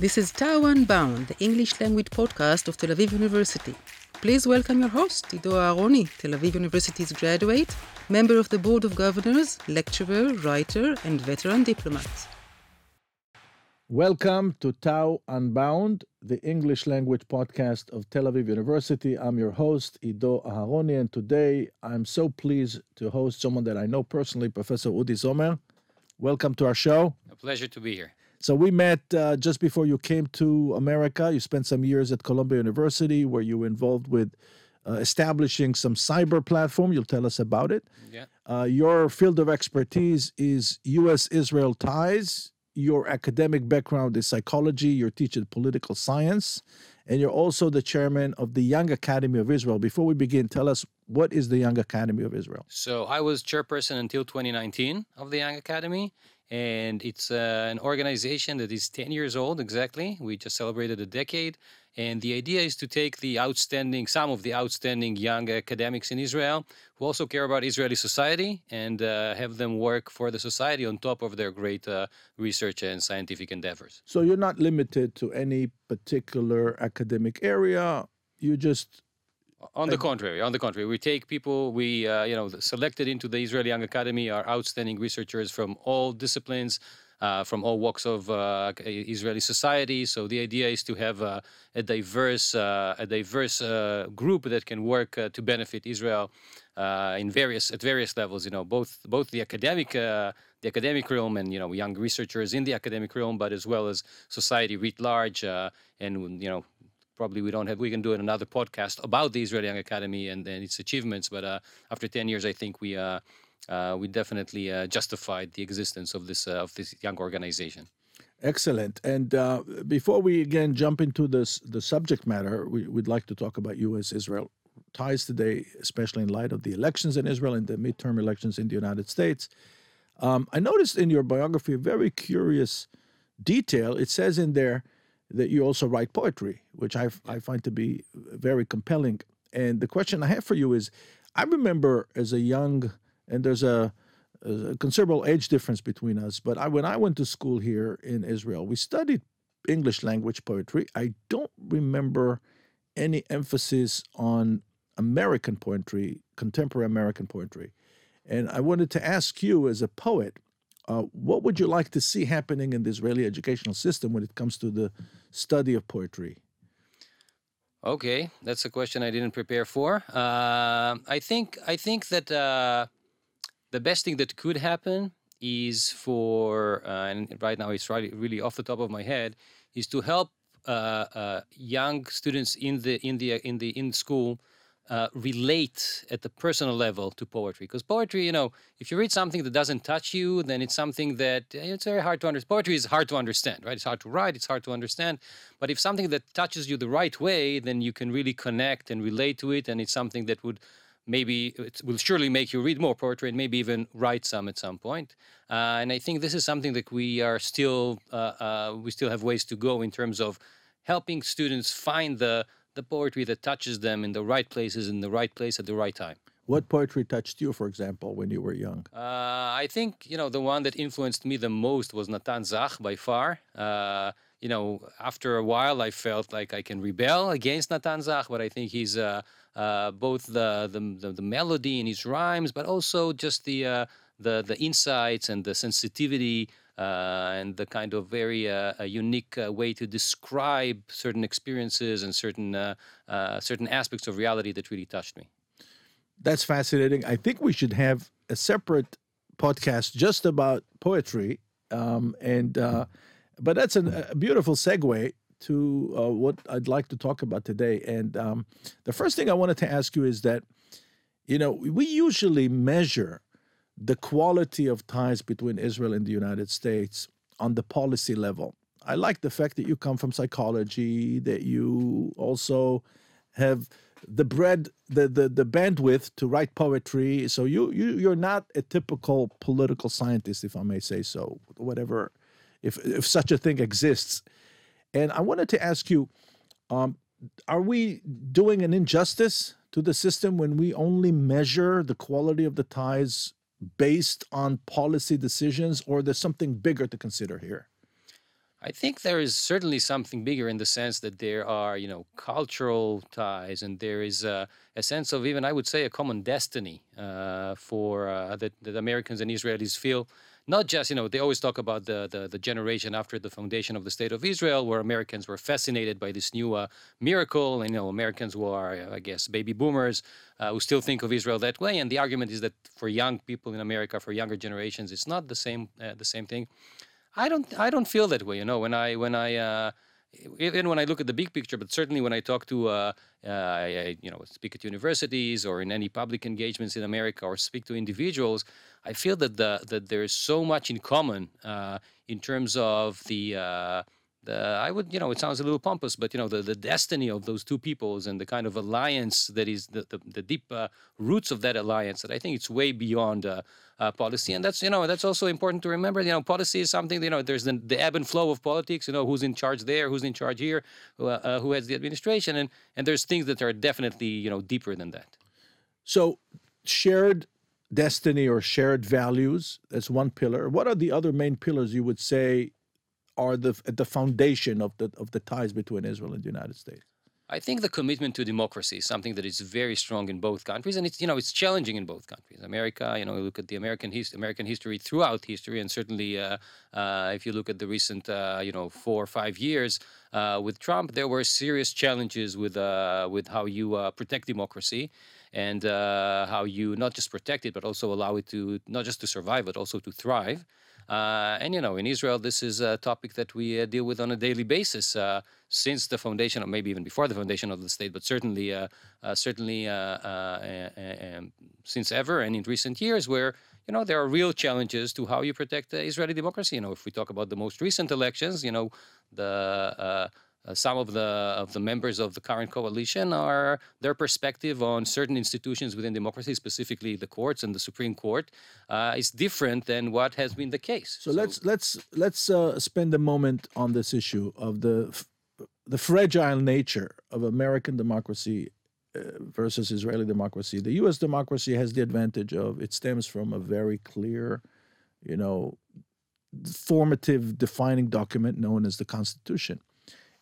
This is TAU Unbound, the English language podcast of Tel Aviv University. Please welcome your host, Ido Aharoni, Tel Aviv University's graduate, member of the Board of Governors, lecturer, writer, and veteran diplomat. Welcome to TAU Unbound, the English language podcast of Tel Aviv University. I'm your host, Ido Aharoni, and today I'm so pleased to host someone that I know personally, Professor Udi Sommer. Welcome to our show. A pleasure to be here. So we met uh, just before you came to America. You spent some years at Columbia University, where you were involved with uh, establishing some cyber platform. You'll tell us about it. Yeah. Uh, your field of expertise is U.S.-Israel ties. Your academic background is psychology. You're teaching political science, and you're also the chairman of the Young Academy of Israel. Before we begin, tell us what is the Young Academy of Israel. So I was chairperson until 2019 of the Young Academy, and it's uh, an organization that is 10 years old exactly. We just celebrated a decade. And the idea is to take the outstanding, some of the outstanding young academics in Israel who also care about Israeli society and uh, have them work for the society on top of their great uh, research and scientific endeavors. So you're not limited to any particular academic area. You just on the contrary, on the contrary, we take people we uh, you know selected into the Israeli Young Academy are outstanding researchers from all disciplines, uh, from all walks of uh, Israeli society. So the idea is to have a diverse uh, a diverse uh, group that can work uh, to benefit Israel in various at various levels. You know, both both the academic. the academic realm and you know young researchers in the academic realm, but as well as society writ large, and you know probably we don't have we can do another podcast about the Israeli Young Academy and, and its achievements. But uh, after ten years, I think we uh, uh, we definitely uh, justified the existence of this uh, of this young organization. Excellent. And uh, before we again jump into this the subject matter, we, would like to talk about U.S. Israel ties today, especially in light of the elections in Israel and the midterm elections in the United States. Um, I noticed in your biography a very curious detail. It says in there that you also write poetry, which I, I find to be very compelling. And the question I have for you is I remember as a young, and there's a, a considerable age difference between us, but I, when I went to school here in Israel, we studied English language poetry. I don't remember any emphasis on American poetry, contemporary American poetry. And I wanted to ask you, as a poet, uh, what would you like to see happening in the Israeli educational system when it comes to the study of poetry? Okay, that's a question I didn't prepare for. Uh, I think I think that uh, the best thing that could happen is for uh, and right now it's really really off the top of my head is to help uh, young students in the in the in the in school uh, relate at the personal level to poetry. Because poetry, you know, if you read something that doesn't touch you, then it's something that eh, it's very hard to understand. Poetry is hard to understand, right? It's hard to write, it's hard to understand. But if something that touches you the right way, then you can really connect and relate to it, and it's something that would maybe it will surely make you read more poetry and maybe even write some at some point. Uh, and I think this is something that we are still uh, uh we still have ways to go in terms of helping students find the the poetry that touches them in the right places, in the right place at the right time. What poetry touched you, for example, when you were young? Uh, I think you know the one that influenced me the most was Natan Zach by far. Uh, you know, after a while, I felt like I can rebel against Natan Zach, but I think he's uh, uh both the, the, the melody in his rhymes, but also just the uh, the the insights and the sensitivity and the kind of very uh, unique uh, way to describe certain experiences and certain certain aspects of reality that really touched me. That's fascinating. I think we should have a separate podcast just about poetry, um, and but that's an, a beautiful segue to uh, what I'd like to talk about today. And um, the first thing I wanted to ask you is that, you know, we usually measure the quality of ties between Israel and the United States on the policy level. I like the fact that you come from psychology, that you also have the bread, the, the, the bandwidth to write poetry. So you, you you're not a typical political scientist, if I may say so, whatever, if if such a thing exists. And I wanted to ask you, um, are we doing an injustice to the system when we only measure the quality of the ties based on policy decisions, or there's something bigger to consider here? I think there is certainly something bigger in the sense that there are, you know, cultural ties, and there is a, a sense of even, I would say, a common destiny uh, for uh, that, that Americans and Israelis feel. Not just, you know, they always talk about the, the, the generation after the foundation of the state of Israel, where Americans were fascinated by this new uh, miracle, and you know, Americans who are, uh, I guess, baby boomers uh, who still think of Israel that way. And the argument is that for young people in America, for younger generations, it's not the same uh, the same thing. I don't I don't feel that way. You know, when I when I uh, even when I look at the big picture, but certainly when I talk to uh, uh, I, you know speak at universities or in any public engagements in America or speak to individuals, I feel that the that there is so much in common uh, in terms of the uh, the, I would, you know, it sounds a little pompous, but you know, the, the destiny of those two peoples and the kind of alliance that is the the, the deep uh, roots of that alliance. That I think it's way beyond uh, uh, policy, and that's you know that's also important to remember. You know, policy is something. You know, there's the, the ebb and flow of politics. You know, who's in charge there, who's in charge here, who, uh, who has the administration, and and there's things that are definitely you know deeper than that. So, shared destiny or shared values. That's one pillar. What are the other main pillars you would say are the at the foundation of the of the ties between Israel and the United States? I think the commitment to democracy is something that is very strong in both countries, and it's you know it's challenging in both countries. America, you know, you look at the American his, American history throughout history, and certainly uh, uh, if you look at the recent uh, you know four or five years uh, with Trump, there were serious challenges with uh, with how you uh, protect democracy and uh, how you not just protect it but also allow it to not just to survive but also to thrive. Uh, and you know, in Israel, this is a topic that we uh, deal with on a daily basis uh, since the foundation, or maybe even before the foundation of the state, but certainly, uh, uh, certainly since ever and in recent years, where you know there are real challenges to how you protect Israeli democracy. You know, if we talk about the most recent elections, you know, the uh, some of the of the members of the current coalition are their perspective on certain institutions within democracy, specifically the courts and the Supreme Court, uh, is different than what has been the case. So, so let's let's let's uh, spend a moment on this issue of the the fragile nature of American democracy uh, versus Israeli democracy. The U.S. democracy has the advantage of it stems from a very clear, you know, formative defining document known as the Constitution.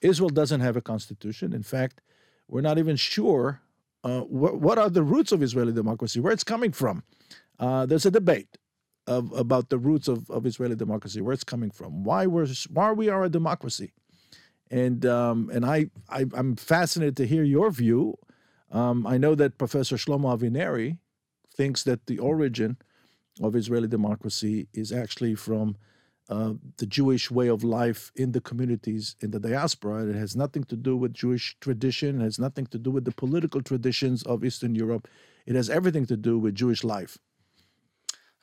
Israel doesn't have a constitution. In fact, we're not even sure uh, wh- what are the roots of Israeli democracy, where it's coming from. Uh, there's a debate of, about the roots of, of Israeli democracy, where it's coming from, why we're why we are a democracy, and um, and I, I am fascinated to hear your view. Um, I know that Professor Shlomo Avineri thinks that the origin of Israeli democracy is actually from uh, the Jewish way of life in the communities in the diaspora. It has nothing to do with Jewish tradition. It has nothing to do with the political traditions of Eastern Europe. It has everything to do with Jewish life.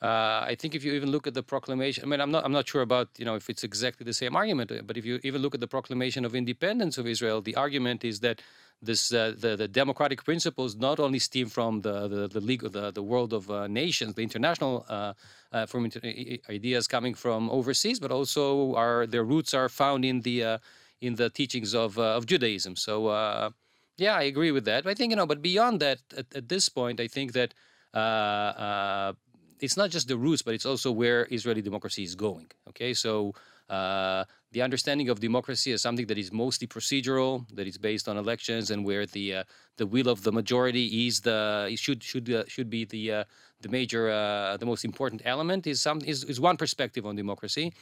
Uh, I think if you even look at the proclamation, I mean, I'm not, I'm not sure about, you know, if it's exactly the same argument, but if you even look at the proclamation of independence of Israel, the argument is that this uh, the, the democratic principles not only stem from the the, the league the, the world of uh, nations the international uh, uh from inter- ideas coming from overseas but also are their roots are found in the uh, in the teachings of uh, of Judaism. So yeah I agree with that. I think you know but beyond that at, at this point I think that it's not just the roots but it's also where Israeli democracy is going okay so uh, the understanding of democracy as something that is mostly procedural, that is based on elections, and where the uh, the will of the majority is the should should uh, should be the uh, the major uh, the most important element is some is, is one perspective on democracy.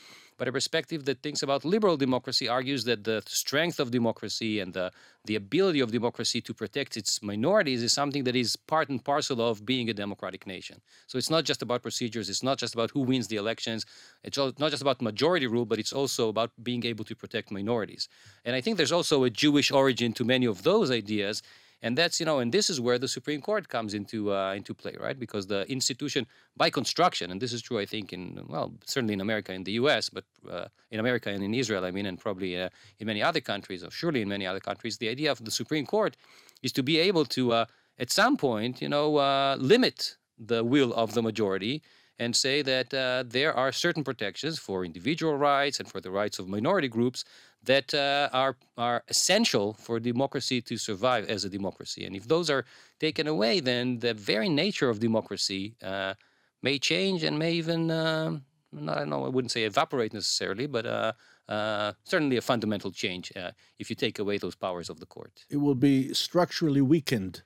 But a perspective that thinks about liberal democracy argues that the strength of democracy and the, the ability of democracy to protect its minorities is something that is part and parcel of being a democratic nation. So it's not just about procedures, it's not just about who wins the elections, it's not just about majority rule, but it's also about being able to protect minorities. And I think there's also a Jewish origin to many of those ideas and that's you know and this is where the supreme court comes into uh, into play right? Because the institution by construction and this is true i think in well certainly in america in the us but uh, in america and in israel i mean and probably uh, in many other countries or surely in many other countries the idea of the supreme court is to be able to uh, at some point you know uh, limit the will of the majority and say that uh, there are certain protections for individual rights and for the rights of minority groups that uh, are are essential for democracy to survive as a democracy. And if those are taken away, then the very nature of democracy uh, may change and may even uh, not, I know I wouldn't say evaporate necessarily, but uh, uh, certainly a fundamental change uh, if you take away those powers of the court. It will be structurally weakened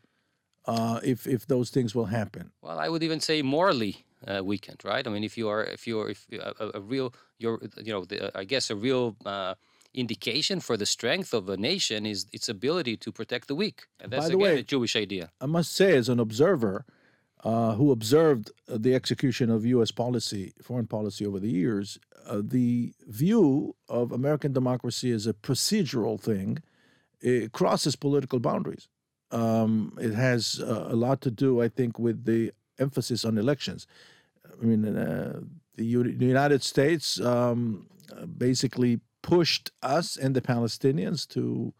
uh, if if those things will happen. Well, I would even say morally uh, weakened, right? I mean, if you are if you are if you- a, a real you're you know the, I guess a real uh, indication for the strength of a nation is its ability to protect the weak, and that's By the again way- a Jewish idea. I must say, as an observer uh, who observed uh, the execution of U.S. policy, foreign policy over the years, uh, the view of American democracy as a procedural thing it crosses political boundaries. Um, it has uh, a lot to do, I think, with the emphasis on elections. I mean, uh, the, U- United States um, basically pushed us and the Palestinians to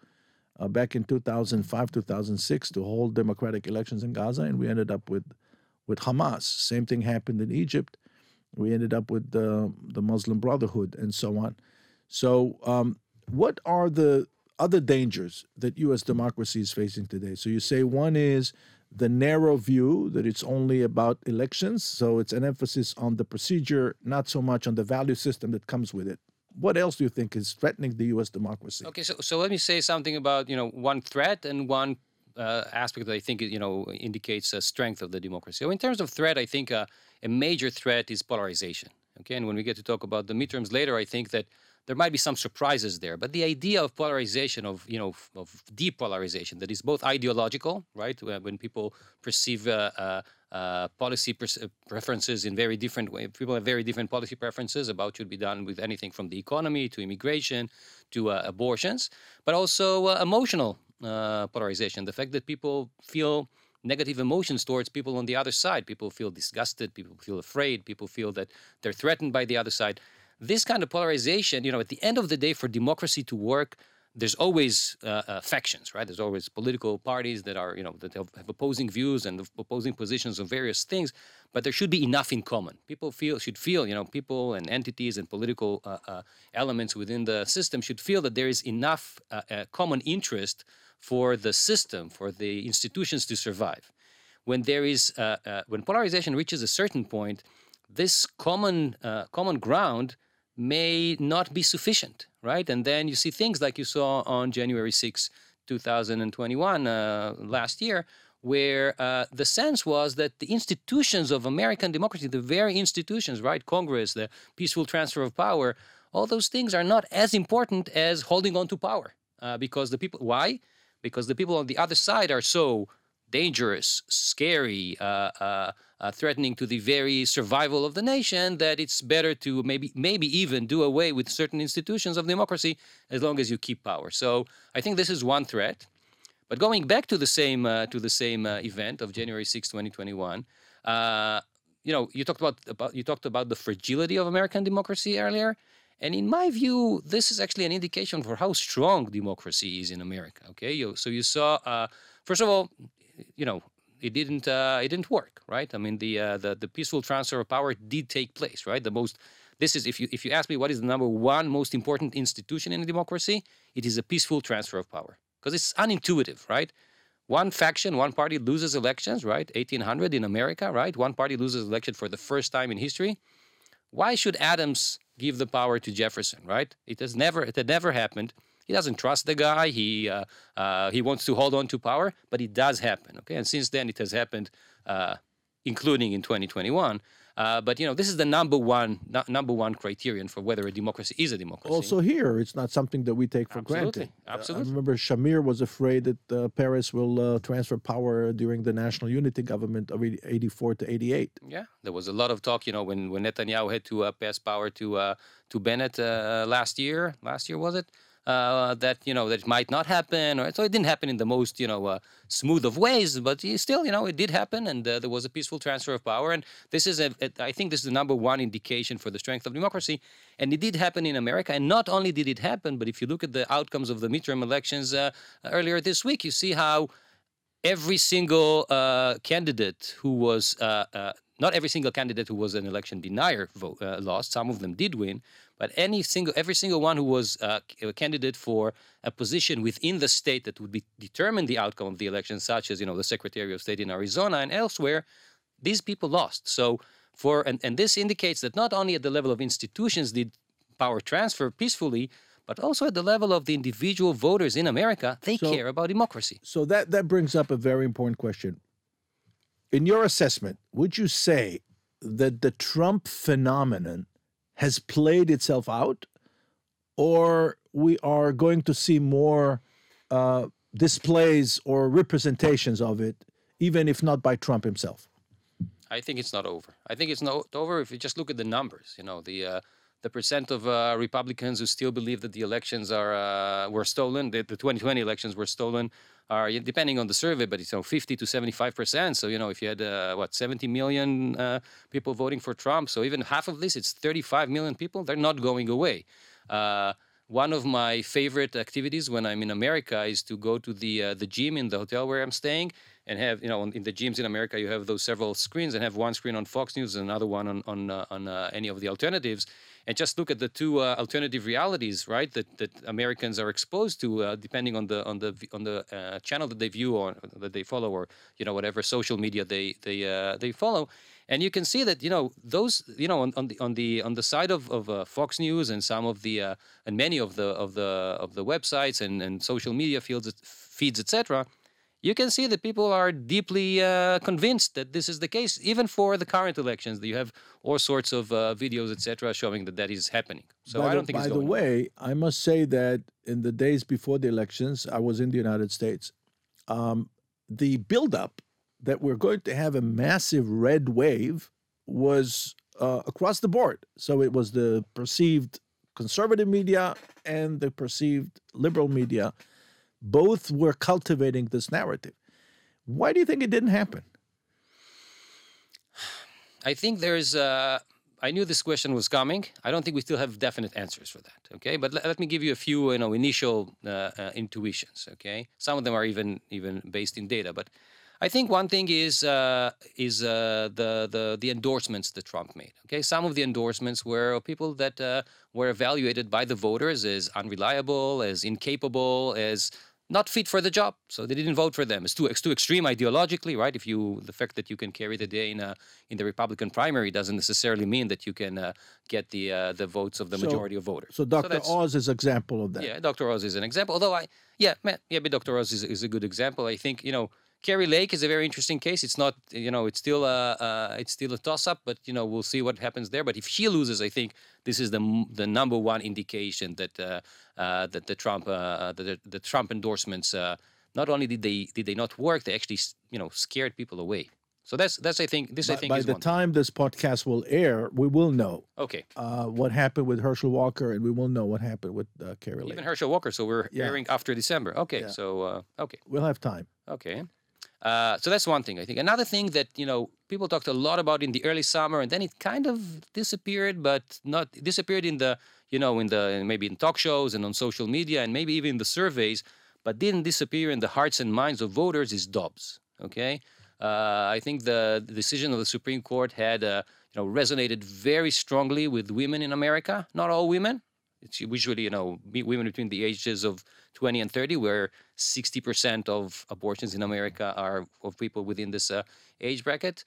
uh, back in 2005, 2006 to hold democratic elections in Gaza, and we ended up with with Hamas. Same thing happened in Egypt. We ended up with the the Muslim Brotherhood and so on. So, um, what are the other dangers that U.S. democracy is facing today? So, you say one is the narrow view that it's only about elections, so it's an emphasis on the procedure, not so much on the value system that comes with it. What else do you think is threatening the U.S. democracy? Okay, so so let me say something about you know one threat and one uh, aspect that I think you know indicates a strength of the democracy. So in terms of threat, I think uh, a major threat is polarization. Okay, and when we get to talk about the midterms later, I think that there might be some surprises there. But the idea of polarization, of you know, of depolarization, that is both ideological, right? When people perceive uh, uh, uh, policy uh, preferences in very different way. People have very different policy preferences about should be done with anything from the economy to immigration to uh, abortions, but also uh, emotional polarization. The fact that people feel negative emotions towards people on the other side. People feel disgusted. People feel afraid. People feel that they're threatened by the other side. This kind of polarization, you know, at the end of the day, for democracy to work, there's always uh, uh, factions, right? There's always political parties that are, you know, that have, have opposing views and opposing positions on various things. But there should be enough in common. People feel should feel, you know, people and entities and political uh, uh, elements within the system should feel that there is enough uh, uh, common interest for the system, for the institutions to survive. When there is, when polarization reaches a certain point, this common common ground may not be sufficient, right? And then you see things like you saw on January 6, 2021, uh, last year, where uh, the sense was that the institutions of American democracy, the very institutions, right? Congress, the peaceful transfer of power, all those things are not as important as holding on to power. Uh, because the people, why? Because the people on the other side are so dangerous, scary, uh, uh, uh, threatening to the very survival of the nation, that it's better to maybe maybe even do away with certain institutions of democracy as long as you keep power. So I think this is one threat. But going back to the same uh, to the same event of January 6, 2021, uh, you know, you talked about, about you talked about the fragility of American democracy earlier. And in my view, this is actually an indication for how strong democracy is in America. Okay, you, so you saw, uh, first of all, you know, it didn't uh, it didn't work, right? I mean, the, uh, the the peaceful transfer of power did take place, right? The most this is if you if you ask me what is the number one most important institution in a democracy, it is a peaceful transfer of power because it's unintuitive, right? One faction, one party loses elections, right? 1800 in America, right? One party loses election for the first time in history. Why should Adams give the power to Jefferson, right? It has never, it had never happened. He doesn't trust the guy. He uh, uh, he wants to hold on to power, but it does happen. Okay, and since then it has happened, uh, including in 2021. Uh, but you know, this is the number one nu- number one criterion for whether a democracy is a democracy. Also, here it's not something that we take for Absolutely, granted. Uh, absolutely. I remember Shamir was afraid that uh, Peres will transfer power during the national unity government of 84 to 88. Yeah, there was a lot of talk, you know, when, when Netanyahu had to uh, pass power to uh, to Bennett uh, last year. Last year was it? Uh, that you know that it might not happen, or so it didn't happen in the most you know uh, smooth of ways, but still you know it did happen, and uh, there was a peaceful transfer of power. And this is a, a, I think this is the number one indication for the strength of democracy, and it did happen in America. And not only did it happen, but if you look at the outcomes of the midterm elections uh, earlier this week, you see how every single uh, candidate who was uh, not every single candidate who was an election denier vote, uh, lost. Some of them did win, but any single every single one who was uh, a candidate for a position within the state that would be determine the outcome of the election, such as you know the Secretary of State in Arizona and elsewhere, these people lost. So for and, and this indicates that not only at the level of institutions did power transfer peacefully, but also at the level of the individual voters in America, they So- care about democracy. So that that brings up a very important question. In your assessment, would you say that the Trump phenomenon has played itself out, or we are going to see more uh, displays or representations of it, even if not by Trump himself? I think it's not over. I think it's not over if you just look at the numbers. You know, the uh, the percent of uh, Republicans who still believe that the elections are uh, were stolen, the, the 2020 elections were stolen, are depending on the survey, but it's you know 50 to 75 percent. So you know, if you had uh, what 70 million uh, people voting for Trump, so even half of this, it's 35 million people. They're not going away. Uh, one of my favorite activities when I'm in America is to go to the uh, the gym in the hotel where I'm staying and have you know in the gyms in America you have those several screens and have one screen on Fox News and another one on on uh, on uh, any of the alternatives. And just look at the two uh, alternative realities right that that Americans are exposed to uh, depending on the on the on the uh, channel that they view or that they follow or you know whatever social media they they uh, they follow. And you can see that you know those you know on, on the on the on the side of, of Fox News and some of the and many of the of the of the websites and, and social media fields feeds etc you can see that people are deeply uh, convinced that this is the case even for the current elections you have all sorts of uh, videos etc showing that that is happening so by I don't think by the way, I must say that in the days before the elections, I was in the United States. Um, the buildup that we're going to have a massive red wave was uh, across the board. So it was the perceived conservative media and the perceived liberal media. Both were cultivating this narrative. Why do you think it didn't happen? I think there's. I knew this question was coming. I don't think we still have definite answers for that. Okay, but let, let me give you a few, you know, initial uh, uh, intuitions. Okay, some of them are even even based in data, but I think one thing is uh, is uh, the the the endorsements that Trump made. Okay, some of the endorsements were people that uh, were evaluated by the voters as unreliable, as incapable, as not fit for the job, so they didn't vote for them. It's too it's too extreme ideologically, right? If you the fact that you can carry the day in a, in the Republican primary doesn't necessarily mean that you can uh, get the uh, the votes of the So- majority of voters. So Dr. that's- Oz is an example of that. yeah, Dr. Oz is an example. Although I, yeah, man, yeah, but Dr. Oz is, is a good example. I think you know Kari Lake is a very interesting case. It's not, you know, it's still a, uh, it's still a toss-up, but you know, we'll see what happens there. But if she loses, I think this is the the number one indication that uh, uh, that the Trump uh, the, the Trump endorsements uh, not only did they did they not work, they actually you know scared people away. So that's that's I think this I think by the one. time this podcast will air, we will know Okay, uh, what happened with Herschel Walker, and we will know what happened with uh, Kari Lake. even Herschel Walker. So we're Yeah. airing after December. Okay, Yeah. so uh, okay. We'll have time. Okay. Uh, so that's one thing I think. Another thing that you know people talked a lot about in the early summer, and then it kind of disappeared, but not disappeared in the you know in the maybe in talk shows and on social media and maybe even in the surveys, but didn't disappear in the hearts and minds of voters is Dobbs. Okay, uh, I think the, the decision of the Supreme Court had uh, you know resonated very strongly with women in America. Not all women. It's usually you know women between the ages of 20 and 30, where 60% of abortions in America are of people within this uh, age bracket,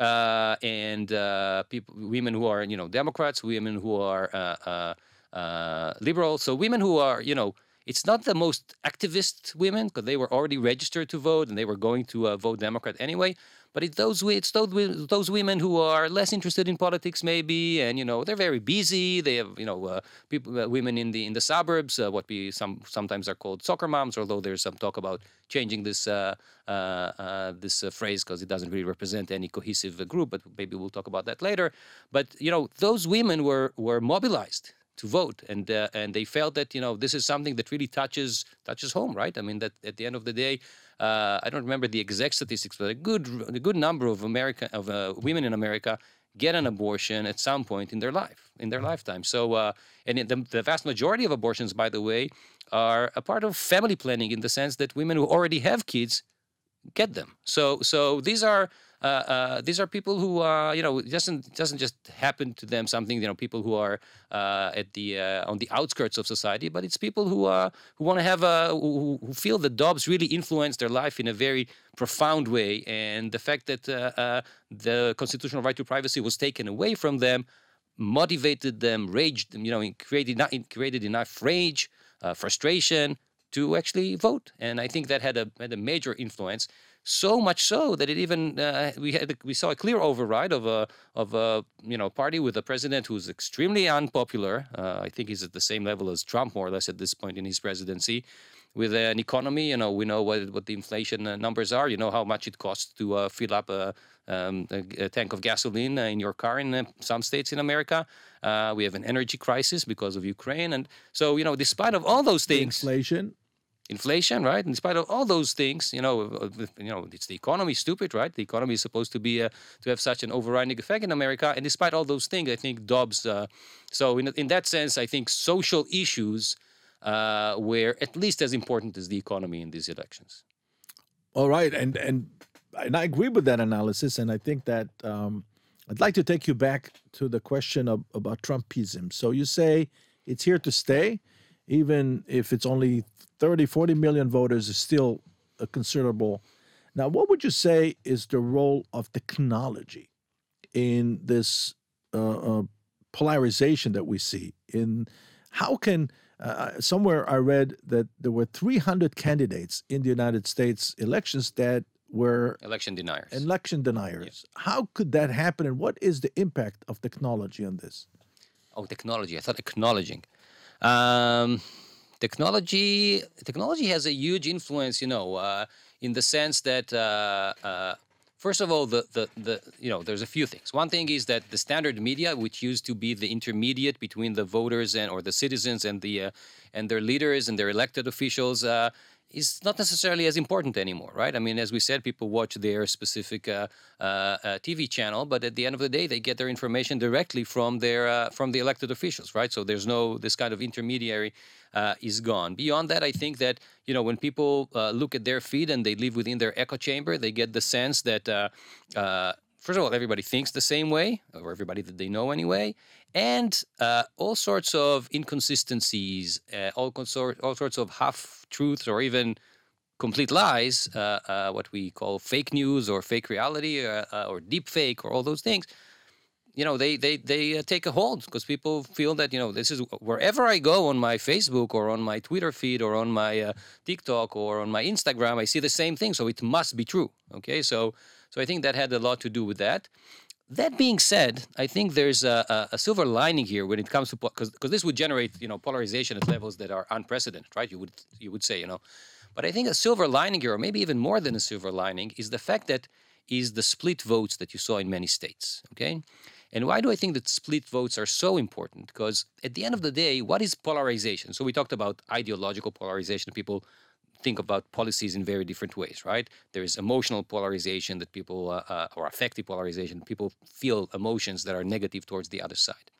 uh, and uh, people, women who are you know Democrats, women who are uh, uh, uh, liberal. So women who are you know it's not the most activist women because they were already registered to vote and they were going to uh, vote Democrat anyway. But it's those it's those, those women who are less interested in politics maybe, and you know they're very busy. They have you know uh, people, uh, women in the in the suburbs, uh, what we some sometimes are called soccer moms. Although there's some talk about changing this uh, uh, this phrase because it doesn't really represent any cohesive group. But maybe we'll talk about that later. But you know those women were were mobilized to vote. And uh, and they felt that you know this is something that really touches touches home right? I mean that at the end of the day uh, i don't remember the exact statistics but a good a good number of american of uh, women in america get an abortion at some point in their life in their lifetime. So uh, and the, the vast majority of abortions by the way are a part of family planning in the sense that women who already have kids get them. So so these are uh, uh, these are people who uh, you know doesn't doesn't just happen to them something you know people who are uh, at the uh, on the outskirts of society, but it's people who who want to have a who, who feel that Dobbs really influenced their life in a very profound way, and the fact that the constitutional right to privacy was taken away from them motivated them, raged, them, you know, created not created enough rage, frustration to actually vote, and I think that had a had a major influence so much so that it even uh, we had we saw a clear override of a of a you know party with a president who's extremely unpopular. Uh, I think he's at the same level as Trump, more or less, at this point in his presidency. With an economy, you know, we know what what the inflation uh, numbers are. You know how much it costs to uh, fill up a, um, a, a, tank of gasoline uh, in your car in uh, some states in America. we have an energy crisis because of Ukraine, and so you know, despite of all those things, inflation inflation, right? In spite of all those things, you know, you know, it's the economy stupid, right? The economy is supposed to be uh, to have such an overriding effect in America, and despite all those things, I think Dobbs. Uh, so in in that sense, I think social issues uh, were at least as important as the economy in these elections. All right, and and and I agree with that analysis, and I think that. Um, I'd like to take you back to the question of, about Trumpism. So you say it's here to stay, even if it's only 30, 40 million voters is still a considerable. Now, what would you say is the role of technology in this uh, uh, polarization that we see? In how can uh, somewhere I read that there were 300 candidates in the United States elections that were election deniers. Election deniers. Yeah. How could that happen, and what is the impact of technology on this? Oh, technology! I thought acknowledging. Um, technology technology has a huge influence, you know, uh, in the sense that uh, uh, first of all, the, the the you know, there's a few things. One thing is that the standard media, which used to be the intermediate between the voters and or the citizens and the uh, and their leaders and their elected officials. Uh, is not necessarily as important anymore, right? I mean, as we said, people watch their specific uh, uh, uh TV channel, but at the end of the day, they get their information directly from their uh, from the elected officials, right? So there's no this kind of intermediary uh, is gone. Beyond that, I think that you know when people uh, look at their feed and they live within their echo chamber, they get the sense that first of all, everybody thinks the same way, or everybody that they know anyway, and uh, all sorts of inconsistencies, uh, all, consor- all sorts of half truths, or even complete lies, uh, uh what we call fake news or fake reality uh, uh, or deep fake, or all those things. You know, they they they take a hold because people feel that you know this is wherever I go on my Facebook or on my Twitter feed or on my TikTok or on my Instagram, I see the same thing, so it must be true. Okay, so so I think that had a lot to do with that. That being said, I think there's a, a silver lining here when it comes to because because this would generate you know polarization at levels that are unprecedented, right? You would you would say you know, but I think a silver lining here, or maybe even more than a silver lining, is the fact that is the split votes that you saw in many states. Okay, and why do I think that split votes are so important? Because at the end of the day, what is polarization? So we talked about ideological polarization. People think about policies in very different ways, right? There is emotional polarization that people, uh, uh, or affective polarization, people feel emotions that are negative towards the other side.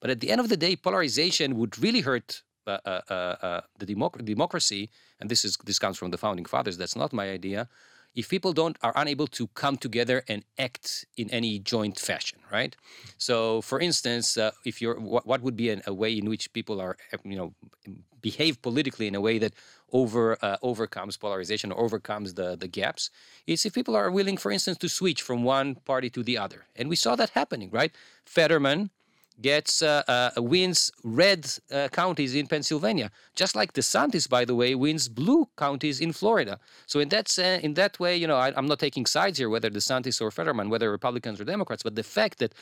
But at the end of the day, polarization would really hurt uh, uh, uh, uh the democ- democracy, and this is this comes from the founding fathers. That's not my idea if people don't are unable to come together and act in any joint fashion, right? So, for instance, uh, if you're what, what would be an, a way in which people are, you know, behave politically in a way that over uh, overcomes polarization or overcomes the the gaps is if people are willing, for instance, to switch from one party to the other, and we saw that happening, right? Fetterman gets uh, uh, wins red uh, counties in Pennsylvania, just like DeSantis, by the way, wins blue counties in Florida. So in that in that way, you know, I, am not taking sides here, whether DeSantis or Fetterman, whether Republicans or Democrats, but the fact that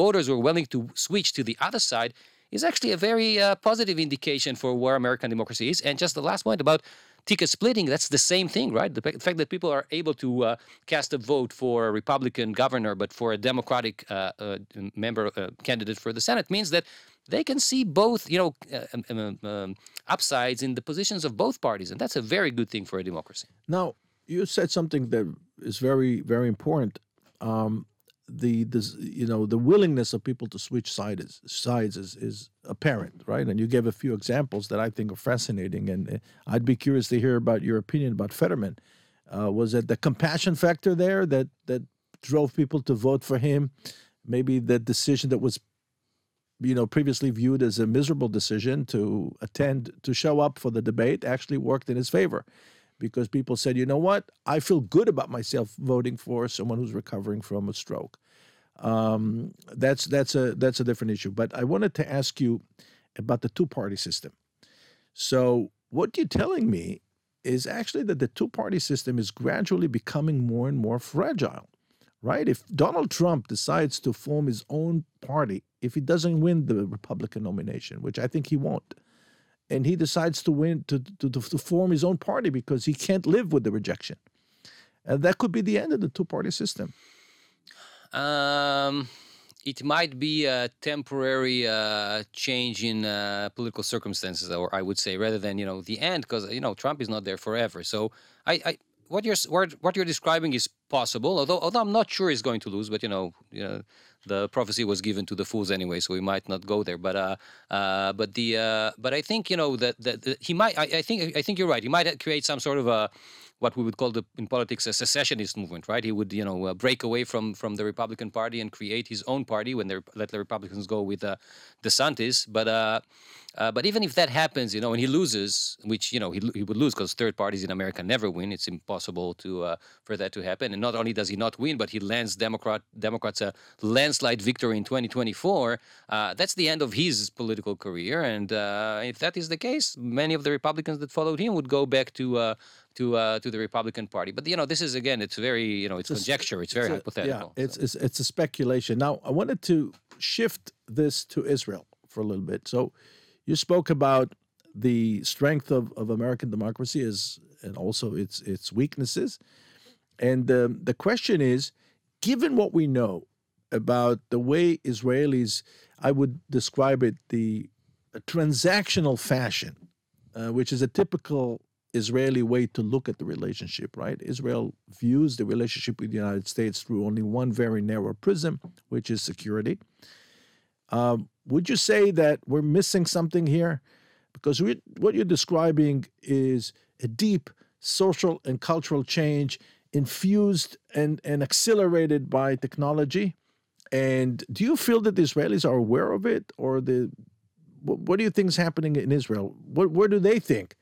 voters were willing to switch to the other side is actually a very uh, positive indication for where American democracy is. And just the last point about ticket splitting, that's the same thing, right? The, the fact that people are able to uh, cast a vote for a Republican governor, but for a Democratic uh, uh, member uh, candidate for the Senate means that they can see both, you know, uh, um, um, um, upsides in the positions of both parties, and that's a very good thing for a democracy. Now, you said something that is very, very important. Um, the this you know the willingness of people to switch sides sides is, is apparent right? And you gave a few examples that i think are fascinating and uh, i'd be curious to hear about your opinion about fetterman. Uh, was it the compassion factor there that that drove people to vote for him? Maybe the decision that was, you know, previously viewed as a miserable decision to attend to show up for the debate actually worked in his favor, because people said, you know what, I feel good about myself voting for someone who's recovering from a stroke. Um, that's that's a that's a different issue. But I wanted to ask you about the two party system. So what you're telling me is actually that the two party system is gradually becoming more and more fragile, right? If Donald Trump decides to form his own party, if he doesn't win the Republican nomination, which I think he won't, and he decides to win to, to, to form his own party because he can't live with the rejection, and that could be the end of the two party system. Um, it might be a temporary uh, change in uh, political circumstances, or I would say, rather than you know the end, because you know Trump is not there forever. So I, I what you're what you're describing is possible, although although I'm not sure he's going to lose. But you know, you know, the prophecy was given to the fools anyway, so we might not go there. But uh, uh, but the uh, but I think you know that that, he might. I, I think I think you're right. He might create some sort of a what we would call the, in politics a secessionist movement, right? He would, you know, uh, break away from from the Republican Party and create his own party when they let the Republicans go with uh, DeSantis. But uh, uh, but even if that happens, you know, and he loses, which you know he, he would lose because third parties in America never win. It's impossible to uh, for that to happen. And not only does he not win, but he lands Democrat Democrats a landslide victory in 2024. Uh, that's the end of his political career. And if that is the case, many of the Republicans that followed him would go back to to uh, to the Republican Party. But you know, this is again, it's very you know, it's, it's conjecture. It's, it's very a, hypothetical. Yeah, it's, so. it's it's a speculation. Now, I wanted to shift this to Israel for a little bit. So, you spoke about the strength of, of American democracy is and also its its weaknesses. And um, the question is, given what we know about the way Israelis, I would describe it the transactional fashion, uh, which is a typical Israeli way to look at the relationship, right? Israel views the relationship with the United States through only one very narrow prism, which is security. Um, would you say that we're missing something here? Because we, what you're describing is a deep social and cultural change infused and, and accelerated by technology. And do you feel that the Israelis are aware of it, or the what, what do you think is happening in Israel? What, where do they think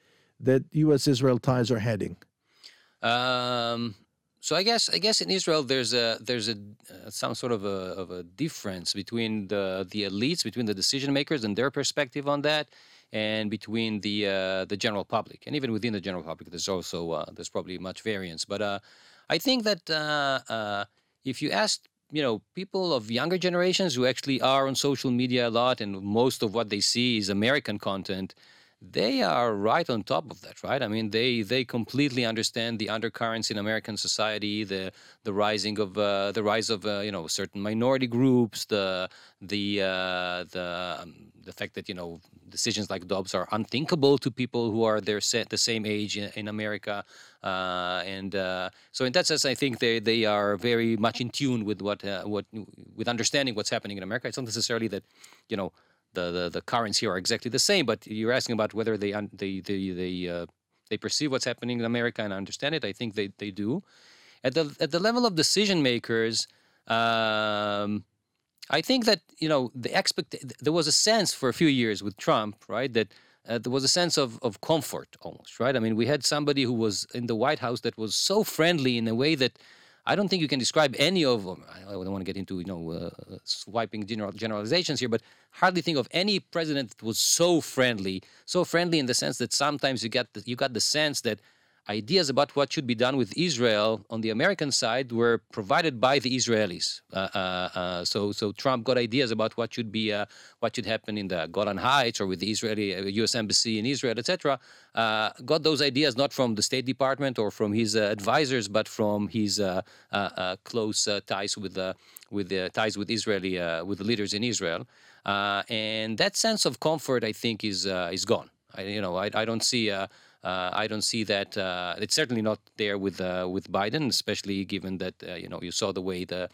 that U.S.-Israel ties are heading? Um, so I guess I guess in Israel there's a there's a uh, some sort of a of a difference between the the elites, between the decision makers and their perspective on that, and between the uh, the general public, and even within the general public, there's also uh, there's probably much variance. But uh, I think that uh, uh, if you ask you know people of younger generations who actually are on social media a lot, and most of what they see is American content they are right on top of that, right? I mean, they they completely understand the undercurrents in American society, the the rising of uh, the rise of uh, you know certain minority groups, the the uh, the um, the fact that you know decisions like Dobbs are unthinkable to people who are their set the same age in, in America, uh, and uh, so in that sense, I think they they are very much in tune with what uh, what with understanding what's happening in America. It's not necessarily that you know the, the, the currents here are exactly the same, but you're asking about whether they they they they, uh, they perceive what's happening in America and understand it. I think they, they do. At the at the level of decision makers, um, I think that you know the expect there was a sense for a few years with Trump, right, that uh, there was a sense of, of comfort almost, right? I mean, we had somebody who was in the White House that was so friendly in a way that I don't think you can describe any of them. I don't want to get into you know uh, swiping general, generalizations here, but hardly think of any president that was so friendly, so friendly in the sense that sometimes you get the, you got the sense that ideas about what should be done with Israel on the American side were provided by the Israelis. Uh, uh, uh, so, so Trump got ideas about what should be, uh, what should happen in the Golan Heights or with the Israeli U.S. Uh, embassy in Israel, etc. Got those ideas not from the State Department or from his advisors, but from his close ties with the with the ties with Israeli with the leaders in Israel. and that sense of comfort, I think, is is gone. I, you know, I, I don't see. Uh, I don't see that. Uh, it's certainly not there with uh, with Biden, especially given that you know you saw the way the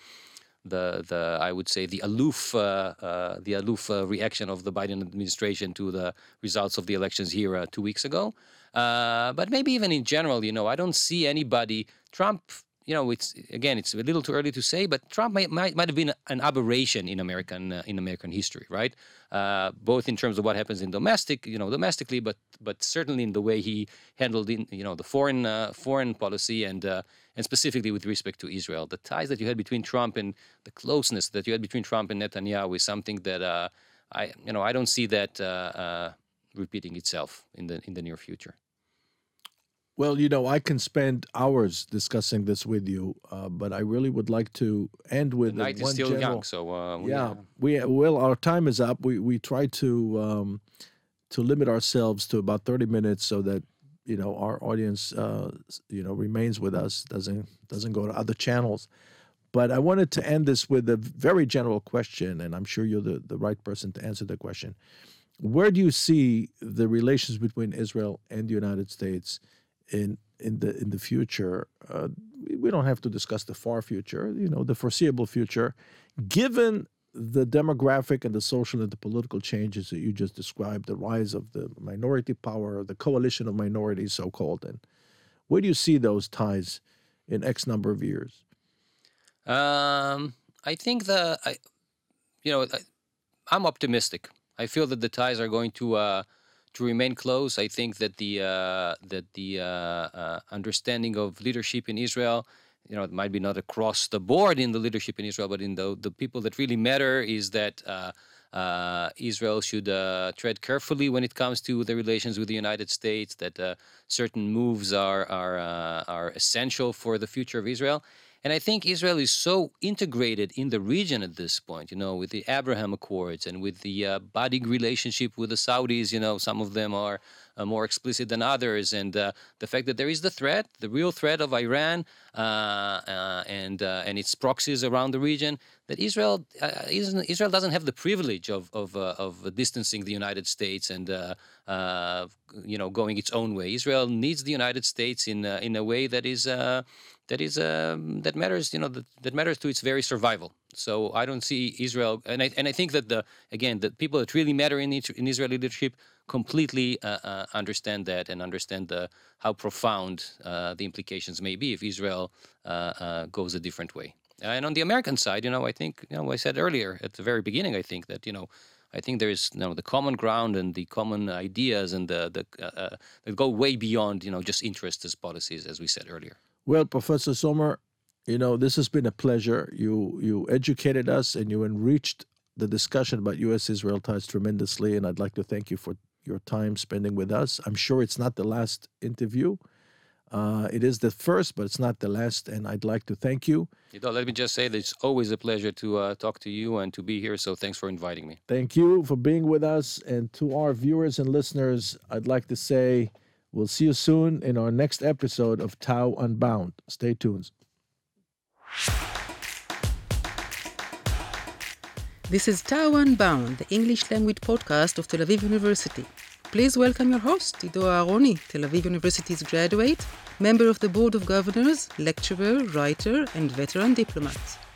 the the I would say the aloof uh, uh, the aloof uh, reaction of the Biden administration to the results of the elections here uh, two weeks ago. Uh, but maybe even in general, you know, I don't see anybody. Trump you know, it's again, it's a little too early to say, but Trump might might, might have been an aberration in American uh, in American history, right? Uh, both in terms of what happens in domestic, you know, domestically, but but certainly in the way he handled, in, you know, the foreign uh, foreign policy and uh, and specifically with respect to Israel, the ties that you had between Trump and the closeness that you had between Trump and Netanyahu is something that uh, I, you know, I don't see that uh, repeating itself in the in the near future. Well, you know, I can spend hours discussing this with you, uh, but I really would like to end with the night one is still general, young, so uh, yeah, we well, our time is up. We we try to um, to limit ourselves to about thirty minutes so that you know our audience uh, you know remains with us, doesn't doesn't go to other channels. But I wanted to end this with a very general question, and I'm sure you're the, the right person to answer the question. Where do you see the relations between Israel and the United States? In in the in the future. Uh, we don't have to discuss the far future. You know, the foreseeable future, given the demographic and the social and the political changes that you just described, the rise of the minority power, the coalition of minorities, so called, and where do you see those ties in X number of years? Um, I think the, I, you know, I, am optimistic. I feel that the ties are going to uh, to remain close. I think that the uh, that the uh, uh, understanding of leadership in Israel, you know, it might be not across the board in the leadership in Israel, but in the the people that really matter is that. Uh, uh, Israel should uh, tread carefully when it comes to the relations with the United States. That certain moves are are are essential for the future of Israel, and I think Israel is so integrated in the region at this point, you know, with the Abraham Accords and with the uh, budding relationship with the Saudis. You know, some of them are uh, more explicit than others. And uh, the fact that there is the threat, the real threat of Iran uh, uh, and, uh, and its proxies around the region, that Israel, Israel doesn't have the privilege of, of, of distancing the United States and, you know, going its own way. Israel needs the United States in, in a way that is that is um, that matters you know that, that matters to its very survival so i don't see israel and i, and I think that the again the people that really matter in, in israeli leadership completely uh, uh, understand that and understand the how profound uh, the implications may be if israel uh, uh, goes a different way and on the american side you know i think you know i said earlier at the very beginning i think that you know I think there is you know, the common ground and the common ideas and the, the uh, that go way beyond you know just interests as policies, as we said earlier. Well, Professor Sommer, you know, this has been a pleasure. You you educated us and you enriched the discussion about U.S. Israel ties tremendously, and I'd like to thank you for your time spending with us. I'm sure it's not the last interview. Uh, it is the first, but it's not the last, and I'd like to thank you. You know, let me just say that it's always a pleasure to uh, talk to you and to be here. So thanks for inviting me. Thank you for being with us, and to our viewers and listeners, I'd like to say. We'll see you soon in our next episode of TAU Unbound. Stay tuned. This is TAU Unbound, the English language podcast of Tel Aviv University. Please welcome your host, Ido Aharoni, Tel Aviv University's graduate, member of the Board of Governors, lecturer, writer, and veteran diplomat.